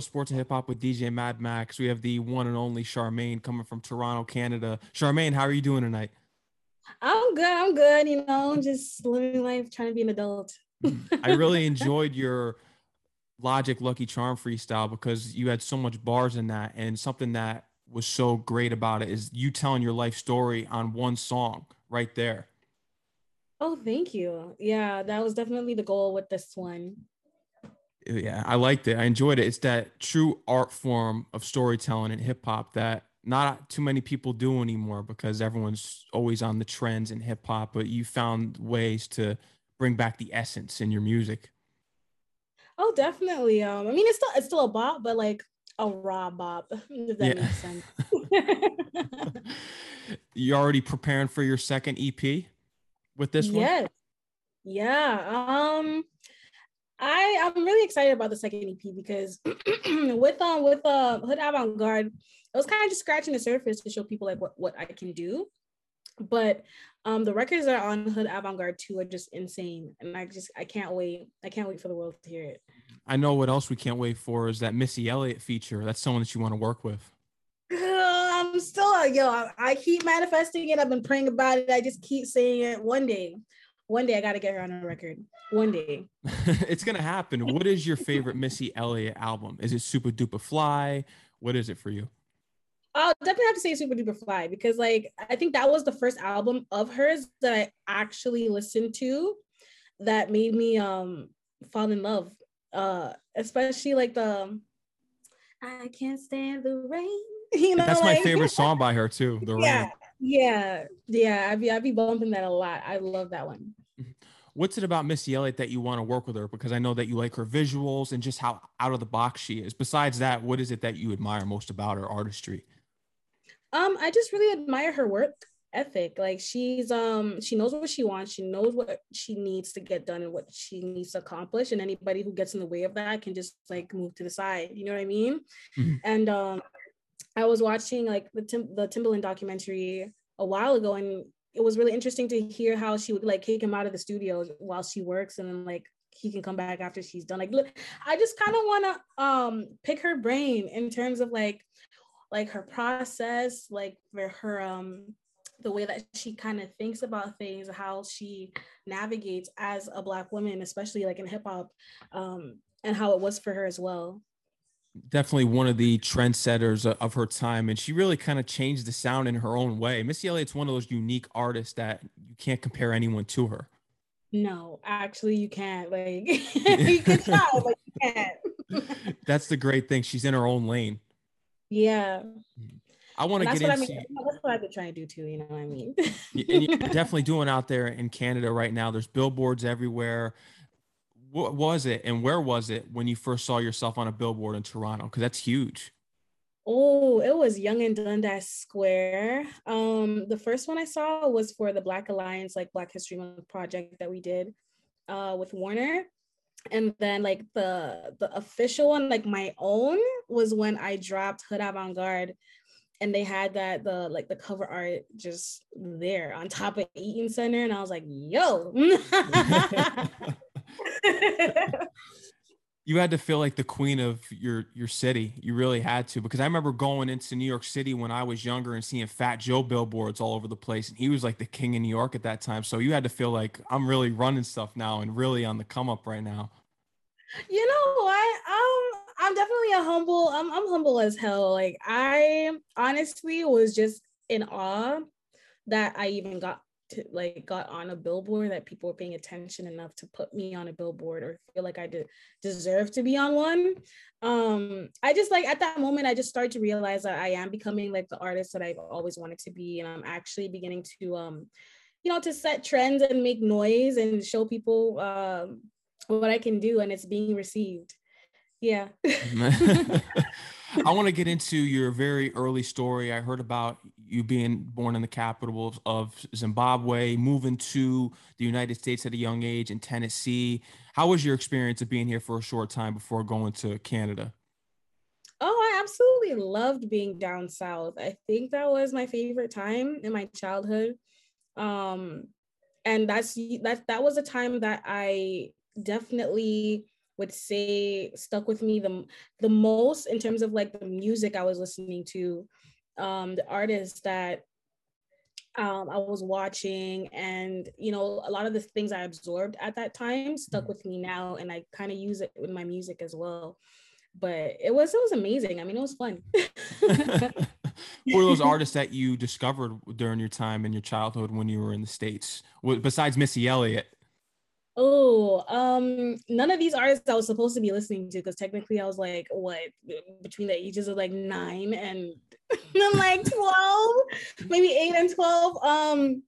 Sports and Hip Hop with DJ Mad Max. We have the one and only Charmaine coming from Toronto, Canada. Charmaine, how are you doing tonight? I'm good. I'm good. You know, I'm just living life, trying to be an adult. I really enjoyed your Logic Lucky Charm freestyle because you had so much bars in that. And something that was so great about it is you telling your life story on one song right there. Oh, thank you. Yeah, that was definitely the goal with this one yeah, I liked it. I enjoyed it. It's that true art form of storytelling and hip hop that not too many people do anymore because everyone's always on the trends in hip hop, but you found ways to bring back the essence in your music. Oh, definitely. Um, I mean, it's still it's still a bop, but like a raw bop. If that yeah. makes sense. you already preparing for your second EP with this one? Yes. Yeah. Um I I'm really excited about the second EP because with um with uh Hood Avant Garde, it was kind of just scratching the surface to show people like what what I can do. But um the records that are on Hood Avant Garde 2 are just insane. And I just I can't wait. I can't wait for the world to hear it. I know what else we can't wait for is that Missy Elliott feature. That's someone that you want to work with. I'm still yo, I keep manifesting it. I've been praying about it. I just keep saying it one day one day I got to get her on a record. One day. it's going to happen. What is your favorite Missy Elliott album? Is it Supa Dupa Fly? What is it for you? I'll definitely have to say Supa Dupa Fly because, like, I think that was the first album of hers that I actually listened to that made me um fall in love. Uh, especially like the I can't stand the rain. You know, that's like, my favorite song by her too. The yeah. rain. Yeah, yeah, I'd be I'd be bumping that a lot. I love that one. Mm-hmm. What's it about Missy Elliott that you want to work with her? Because I know that you like her visuals and just how out of the box she is. Besides that, what is it that you admire most about her artistry? Um, I just really admire her work ethic. Like she's um she knows what she wants, she knows what she needs to get done and what she needs to accomplish. And anybody who gets in the way of that can just like move to the side. You know what I mean? Mm-hmm. And um I was watching like the Tim- the Timbaland documentary a while ago, and it was really interesting to hear how she would like kick him out of the studio while she works, and then like he can come back after she's done. Like, look, I just kind of want to um pick her brain in terms of like like her process, like for her um the way that she kind of thinks about things, how she navigates as a black woman, especially like in hip hop, um, and how it was for her as well definitely one of the trendsetters of her time and she really kind of changed the sound in her own way missy elliott's one of those unique artists that you can't compare anyone to her no actually you can't like you can try but you can't that's the great thing she's in her own lane yeah I want to get into. I mean. That's what I've been trying to do too. You know what I mean? and you're definitely doing out there in Canada right now. There's billboards everywhere what was it and where was it when you first saw yourself on a billboard in Toronto? Because that's huge. Oh, it was Yonge and Dundas Square. Um, the first one I saw was for the Black Alliance, like Black History Month project that we did uh, with Warner. And then like the the official one, like my own, was when I dropped Hood Avant Garde and they had that the like the cover art just there on top of Eaton Center. And I was like, yo. you had to feel like the queen of your your city. You really had to because I remember going into New York City when I was younger and seeing Fat Joe billboards all over the place, and he was like the king in New York at that time. So you had to feel like I'm really running stuff now and really on the come up right now. You know what? Um, I'm definitely a humble. I'm I'm humble as hell. Like I honestly was just in awe that I even got to like got on a billboard that people were paying attention enough to put me on a billboard or feel like I did deserve to be on one. Um, I just like at that moment I just started to realize that I am becoming like the artist that I've always wanted to be, and I'm actually beginning to um, you know, to set trends and make noise and show people um what I can do, and it's being received. Yeah. I want to get into your very early story. I heard about you being born in the capital of Zimbabwe, moving to the United States at a young age in Tennessee. How was your experience of being here for a short time before going to Canada? Oh, I absolutely loved being down south. I think that was my favorite time in my childhood. Um, and that's that that was a time that I definitely would say stuck with me the the most in terms of like the music I was listening to, um, the artists that um, I was watching, and you know, a lot of the things I absorbed at that time stuck mm-hmm. with me now, and I kind of use it with my music as well. But it was it was amazing. I mean, it was fun. Who are those artists that you discovered during your time in your childhood when you were in the states? Besides Missy Elliott, Oh, um, none of these artists I was supposed to be listening to because technically I was like, what, between the ages of like nine and I'm like 12, maybe eight and 12. Um,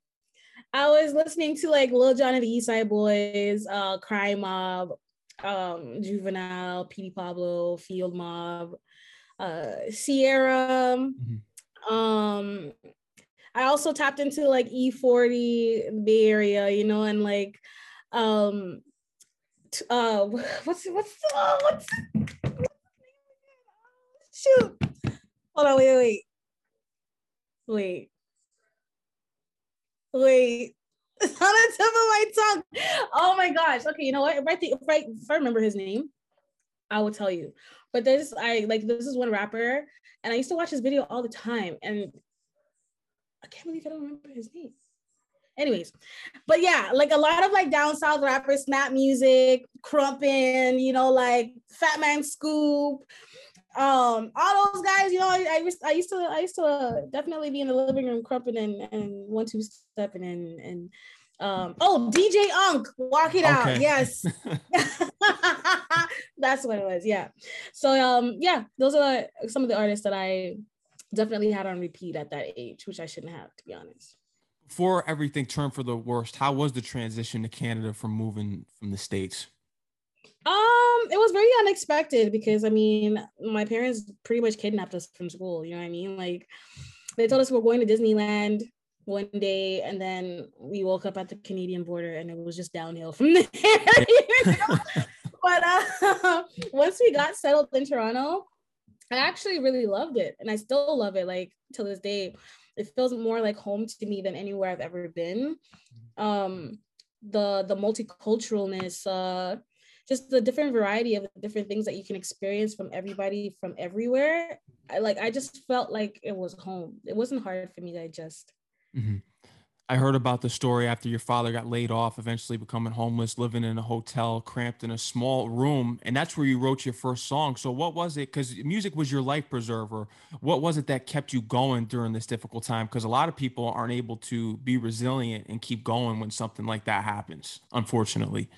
I was listening to like Lil Jon and the East Side Boyz, uh, Crime Mob, um, Juvenile, Petey Pablo, Field Mob, uh, Ciara. Mm-hmm. Um, I also tapped into like E40, Bay Area, you know, and like um uh what's what's uh, what's shoot. Hold on wait wait. Wait. Wait. It's on the tip of my tongue. Oh my gosh. Okay you know what? If i think if I, if I remember his name i will tell you. But this i like this is one rapper and i used to watch his video all the time and i can't believe i don't remember his name anyways but yeah like a lot of like down south rappers snap music Krumpin you know like fat man scoop um all those guys you know i, I, used, I used to i used to uh, definitely be in the living room Krumpin and and one two stepping and and um oh dj unk walk it okay. out yes. That's what it was yeah. So um yeah those are some of the artists that i definitely had on repeat at that age which i shouldn't have to be honest before everything turned for the worst, how was the transition to Canada from moving from the States? Um, it was very unexpected because I mean, my parents pretty much kidnapped us from school. You know what I mean? Like, they told us we we're going to Disneyland one day, and then we woke up at the Canadian border, and it was just downhill from there. but uh, once we got settled in Toronto, I actually really loved it, and I still love it. Like till this day, it feels more like home to me than anywhere I've ever been. Um, the the multiculturalness, uh, just the different variety of different things that you can experience from everybody from everywhere. I like I just felt like it was home. It wasn't hard for me to adjust. Mm-hmm. I heard about the story after your father got laid off, eventually becoming homeless, living in a hotel, cramped in a small room. And that's where you wrote your first song. So, what was it? Because music was your life preserver. What was it that kept you going during this difficult time? Because a lot of people aren't able to be resilient and keep going when something like that happens, unfortunately.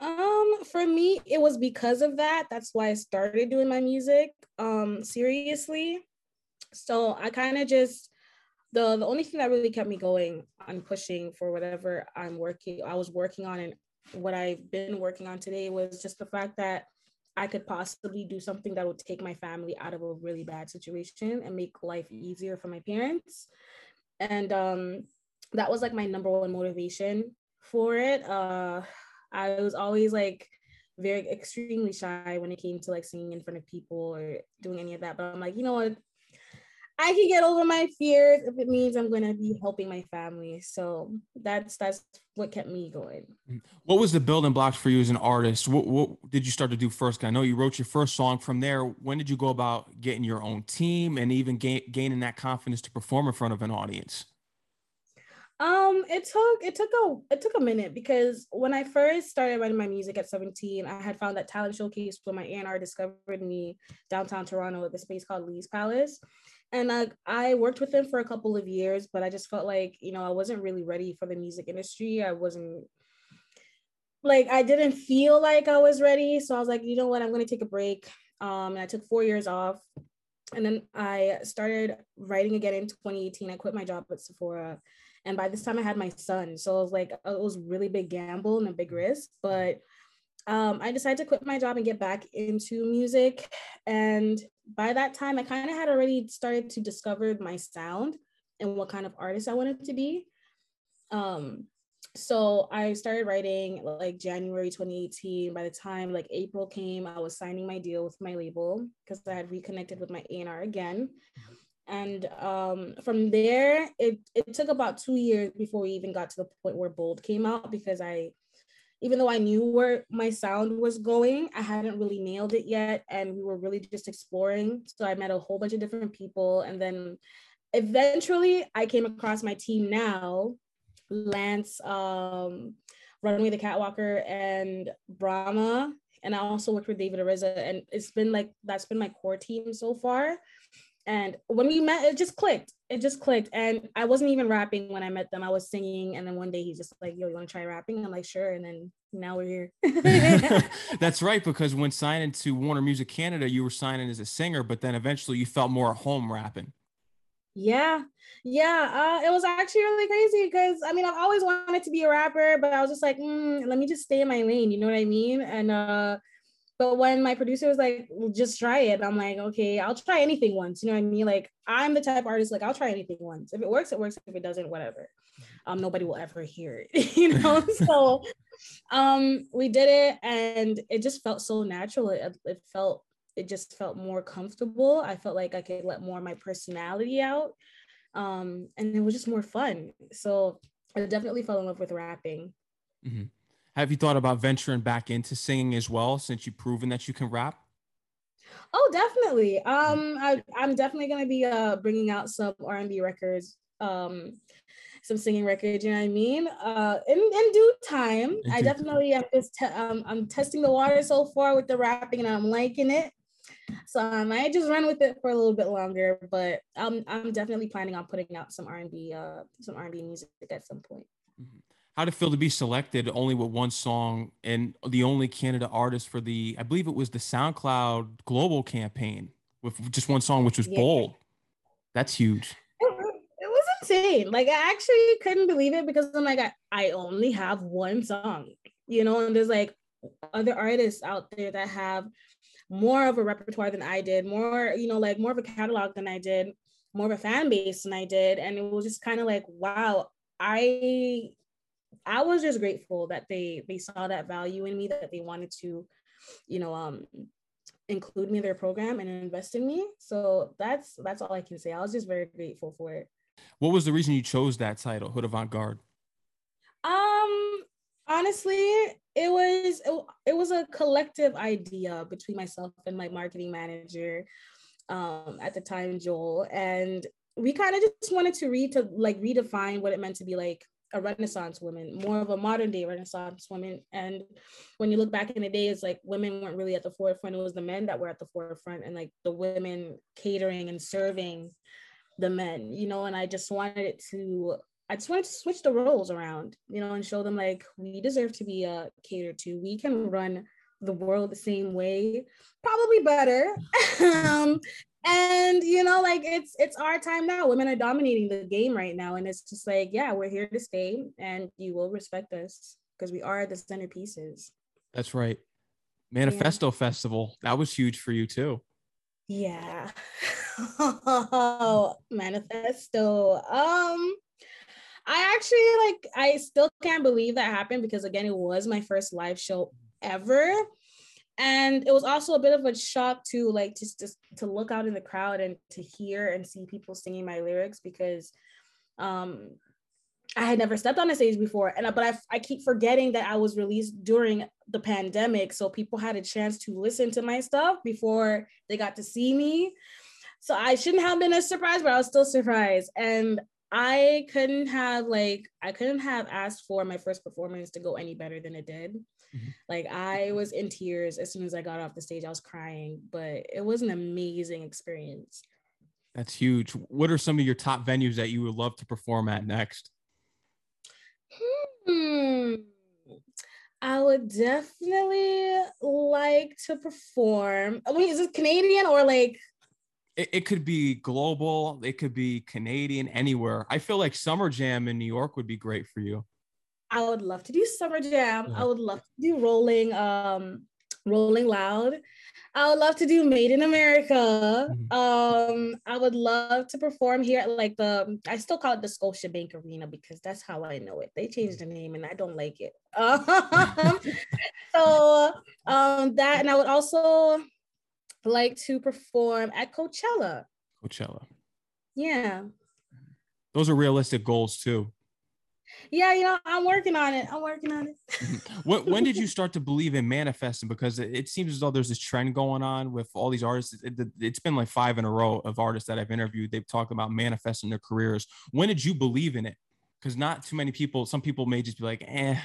Um, for me, it was because of that. That's why I started doing my music um seriously. So I kind of just the the only thing that really kept me going and pushing for whatever I'm working, I was working on and what I've been working on today was just the fact that I could possibly do something that would take my family out of a really bad situation and make life easier for my parents. And um, that was like my number one motivation for it. Uh, I was always like very extremely shy when it came to like singing in front of people or doing any of that. But I'm like, you know what? I can get over my fears if it means I'm going to be helping my family. So that's that's what kept me going. Mm. What was the building blocks for you as an artist? What, what did you start to do first? I know you wrote your first song. From there, when did you go about getting your own team and even gain, gaining that confidence to perform in front of an audience? Um, it took it took a it took a minute because when I first started writing my music at 17, I had found that talent showcase where my A&R discovered me downtown Toronto at the space called Lee's Palace and I, I worked with him for a couple of years but i just felt like you know i wasn't really ready for the music industry. I wasn't like i didn't feel like i was ready. So i was like you know what? I'm going to take a break. Um and i took four years off. And then i started writing again in 2018 i quit my job at sephora. And by this time i had my son. So it was like it was really big gamble and a big risk but um, I decided to quit my job and get back into music. And by that time, I kind of had already started to discover my sound and what kind of artist I wanted to be. Um, so I started writing like January 2018. By the time like April came, I was signing my deal with my label because I had reconnected with my A&R again. And um, from there, it, it took about two years before we even got to the point where Bold came out because I even though I knew where my sound was going, I hadn't really nailed it yet. And we were really just exploring. So I met a whole bunch of different people. And then eventually I came across my team now, Lance, um, Runway the Catwalker, and Brahma. And I also worked with David Ariza. And it's been like, that's been my core team so far. And when we met, it just clicked. It just clicked. And I wasn't even rapping when I met them. I was singing. And then one day he's just like, yo, you want to try rapping? I'm like, sure. And then now we're here. That's right. Because when signing to Warner Music Canada, you were signing as a singer, but then eventually you felt more at home rapping. Yeah. Yeah. Uh, it was actually really crazy because I mean, I've always wanted to be a rapper, but I was just like, mm, let me just stay in my lane. You know what I mean? And, uh, but when my producer was like, well, just try it, I'm like, okay, I'll try anything once. You know what I mean? Like, I'm the type artist, like, I'll try anything once. If it works, it works. If it doesn't, whatever. Um, nobody will ever hear it, you know? so um, we did it and it just felt so natural. It, it felt, it just felt more comfortable. I felt like I could let more of my personality out. Um, and it was just more fun. So I definitely fell in love with rapping. Mm-hmm. Have you thought about venturing back into singing as well since you've proven that you can rap? Oh, definitely. Um, I, I'm definitely gonna be uh bringing out some R&B records, um, some singing records. You know what I mean? Uh, in in due time. In I due definitely time. am just te- um, I'm testing the water so far with the rapping, and I'm liking it. So I might just run with it for a little bit longer, but I'm I'm definitely planning on putting out some R&B uh some R&B music at some point. Mm-hmm how to feel to be selected only with one song and the only Canada artist for the, I believe it was the SoundCloud global campaign with just one song, which was yeah. Bold. That's huge. It, it, was insane. Like I actually couldn't believe it because I'm like, I, I only have one song, you know, and there's like other artists out there that have more of a repertoire than I did, more, you know, like more of a catalog than I did, more of a fan base than I did. And it was just kind of like, wow, I I was just grateful that they they saw that value in me that they wanted to, you know, um include me in their program and invest in me. So that's that's all I can say. I was just very grateful for it. What was the reason you chose that title, Hood Avant Garde? Um honestly, it was it, it was a collective idea between myself and my marketing manager um at the time, Joel, and we kind of just wanted to read to like redefine what it meant to be like a Renaissance woman, more of a modern day Renaissance woman. And when you look back in the day, it's like women weren't really at the forefront. It was the men that were at the forefront and like the women catering and serving the men, you know, and I just wanted it to I just wanted to switch the roles around, you know, and show them like we deserve to be uh, catered to. We can run the world the same way, probably better. um, and you know like it's it's our time now. Women are dominating the game right now. And it's just like yeah we're here to stay. And you will respect us because we are the centerpieces. That's right. Manifesto yeah. festival that was huge for you too. Yeah. Oh, manifesto. Um i actually like i still can't believe that happened because again it was my first live show ever and it was also a bit of a shock to like just just to look out in the crowd and to hear and see people singing my lyrics because um I had never stepped on a stage before. And but I, I keep forgetting that I was released during the pandemic. So people had a chance to listen to my stuff before they got to see me. So I shouldn't have been as surprised but I was still surprised. And I couldn't have like I couldn't have asked for my first performance to go any better than it did. Mm-hmm. Like I was in tears as soon as I got off the stage. I was crying, but it was an amazing experience. That's huge. What are some of your top venues that you would love to perform at next? Hmm. I would definitely like to perform. I mean, is it Canadian or like it, it, could be global, it could be Canadian, anywhere. I feel like Summer Jam in New York would be great for you. I would love to do Summer Jam. Yeah. I would love to do Rolling, um, Rolling Loud. I would love to do Made in America. Mm-hmm. Um, I would love to perform here at like the I still call it the Scotiabank Arena because that's how I know it. They changed the name and I don't like it. Um, so um, that and I would also like to perform at Coachella. Coachella. Yeah. Those are realistic goals too. Yeah, you know, I'm working on it. I'm working on it. when, when did you start to believe in manifesting? Because it, seems as though there's this trend going on with all these artists. It, has been like five in a row of artists that I've interviewed. They've talked about manifesting their careers. When did you believe in it? Because not too many people, some people may just be like, eh,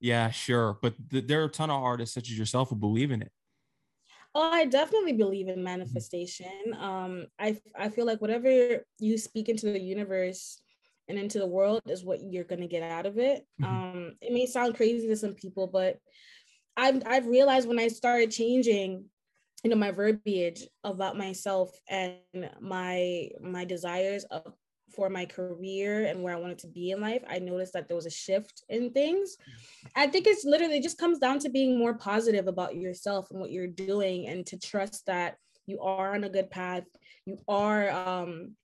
yeah, sure. But th- there are a ton of artists such as yourself who believe in it. Oh, I definitely believe in manifestation. Um, I I feel like whatever you speak into the universe, and into the world is what you're going to get out of it. Mm-hmm. Um, it may sound crazy to some people, but I've, I've realized when I started changing, you know, my verbiage about myself and my, my desires of, for my career and where I wanted to be in life, I noticed that there was a shift in things. I think it's literally just comes down to being more positive about yourself and what you're doing and to trust that you are on a good path. You are um,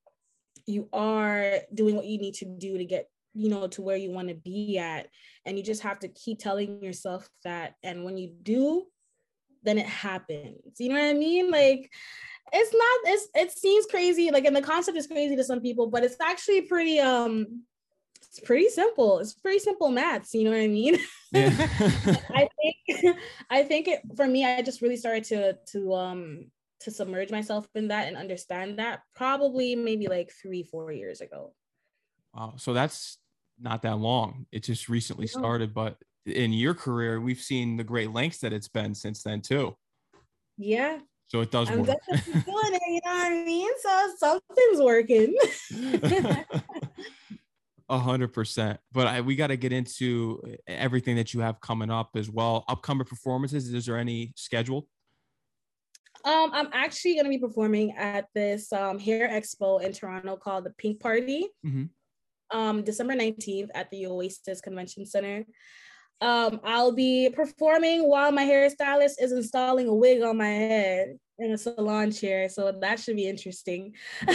you are doing what you need to do to get you know to where you want to be at. And you just have to keep telling yourself that. And when you do then it happens. You know what i mean? Like it's not it's it seems crazy. Like and the concept is crazy to some people but it's actually pretty um it's pretty simple. It's pretty simple maths you know what i mean? Yeah. i think i think it for me i just really started to to um to submerge myself in that and understand that probably maybe like three, four years ago. Wow. So that's not that long. It just recently started, but in your career, we've seen the great lengths that it's been since then too. Yeah. So it does I'm work. doing it, you know what I mean? So something's working. A hundred percent. But I, we got to get into everything that you have coming up as well. Upcoming performances. Is there any scheduled? Um, I'm actually going to be performing at this um, hair expo in Toronto called the Pink Party, mm-hmm. um, December 19th at the Oasis Convention Center. Um, I'll be performing while my hairstylist is installing a wig on my head in a salon chair, so that should be interesting.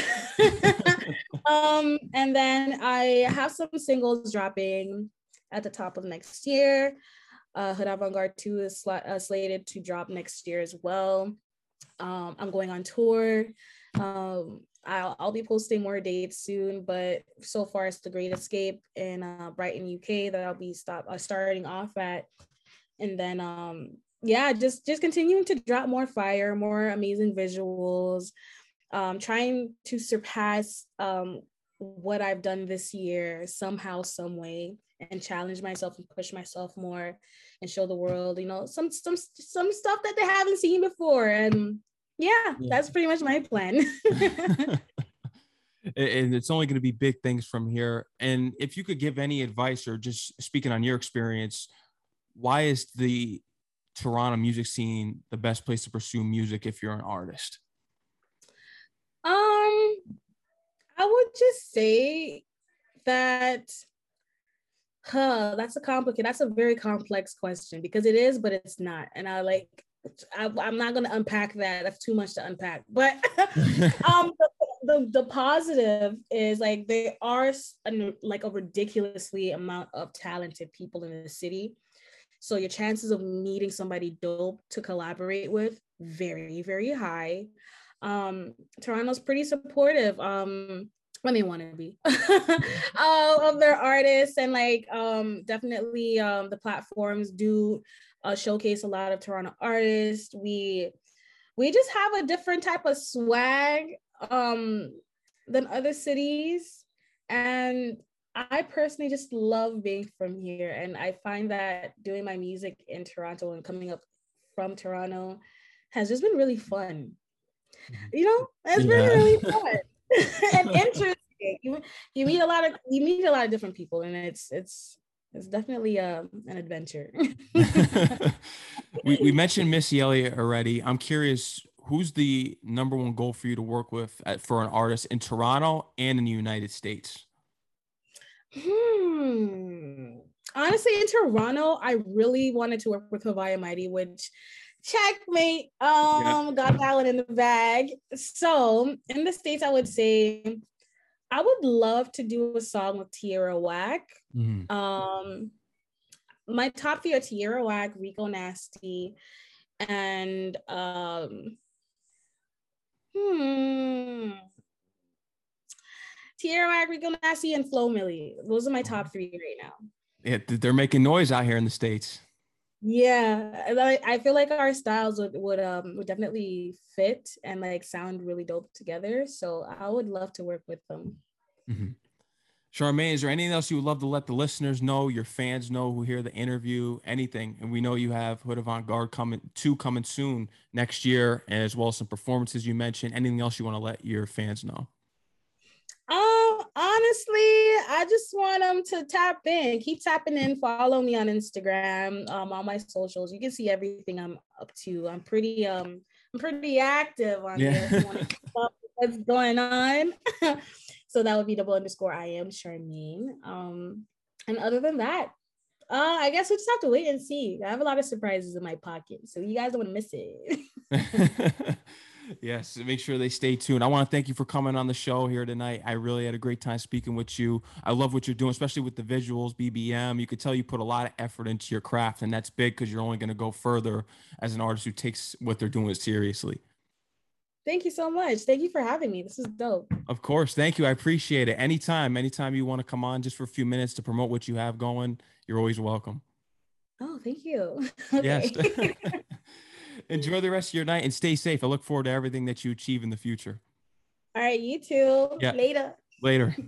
um, and then I have some singles dropping at the top of next year. Uh, Hood Avant Garde 2 is sl- uh, slated to drop next year as well. Um, I'm going on tour. Um, I'll, I'll be posting more dates soon, but so far it's the Great Escape in uh, Brighton, UK that I'll be stop uh, starting off at, and then um, yeah, just just continuing to drop more fire, more amazing visuals, um, trying to surpass um, what I've done this year somehow, some way, and challenge myself and push myself more and show the world, you know, some some some stuff that they haven't seen before. And yeah, yeah. that's pretty much my plan. and it's only going to be big things from here. And if you could give any advice or just speaking on your experience, why is the Toronto music scene the best place to pursue music if you're an artist? Um, I would just say that huh, that's a complicated, that's a very complex question because it is, but it's not. And I like, I, am not going to unpack that. That's too much to unpack. But um, the, the, the positive is like there are a, like a ridiculously amount of talented people in the city. So your chances of meeting somebody dope to collaborate with very very high. Um, Toronto's pretty supportive. Um, when they want to be uh, of their artists and like um definitely um the platforms do uh, showcase a lot of Toronto artists. We we just have a different type of swag um than other cities and I personally just love being from here and I find that doing my music in Toronto and coming up from Toronto has just been really fun. You know, it's yeah. been really fun. and interesting. You, you meet a lot of you meet a lot of different people, and it's it's it's definitely uh, an adventure. we, we mentioned Missy Elliott already. I'm curious, who's the number one goal for you to work with at, for an artist in Toronto and in the United States? Hmm. Honestly, in Toronto, I really wanted to work with Haviah Mighty, which checkmate. Um, got that one in the bag. So in the states, I would say I would love to do a song with Tierra Whack. Mm-hmm. Um, my top three are Tierra Whack, Rico Nasty, and um, hmm, Tierra Whack, Rico Nasty, and Flo Milli. Those are my top three right now. Yeah, they're making noise out here in the states. Yeah, I, I feel like our styles would would um would definitely fit and like sound really dope together. So I would love to work with them. Mm-hmm. Charmaine, is there anything else you would love to let the listeners know, your fans know who hear the interview, anything? And we know you have Hood Avant Garde coming two coming soon next year, as well as some performances you mentioned. Anything else you want to let your fans know? Um, I just want them to tap in, keep tapping in, follow me on Instagram, um, all my socials. You can see everything I'm up to. I'm pretty um I'm pretty active on yeah. there. What's going on? So that would be double underscore I am Charmaine. Um, and other than that, uh, I guess we just have to wait and see. I have a lot of surprises in my pocket, so you guys don't want to miss it. yes, make sure they stay tuned. I want to thank you for coming on the show here tonight. I really had a great time speaking with you. I love what you're doing, especially with the visuals, BBM. You could tell you put a lot of effort into your craft, and that's big because you're only going to go further as an artist who takes what they're doing seriously. Thank you so much. Thank you for having me. This is dope. Of course. Thank you. I appreciate it. Anytime, anytime you want to come on just for a few minutes to promote what you have going, you're always welcome. Oh, thank you. Yes. Enjoy the rest of your night and stay safe. I look forward to everything that you achieve in the future. All right, you too. Yeah. Later. Later.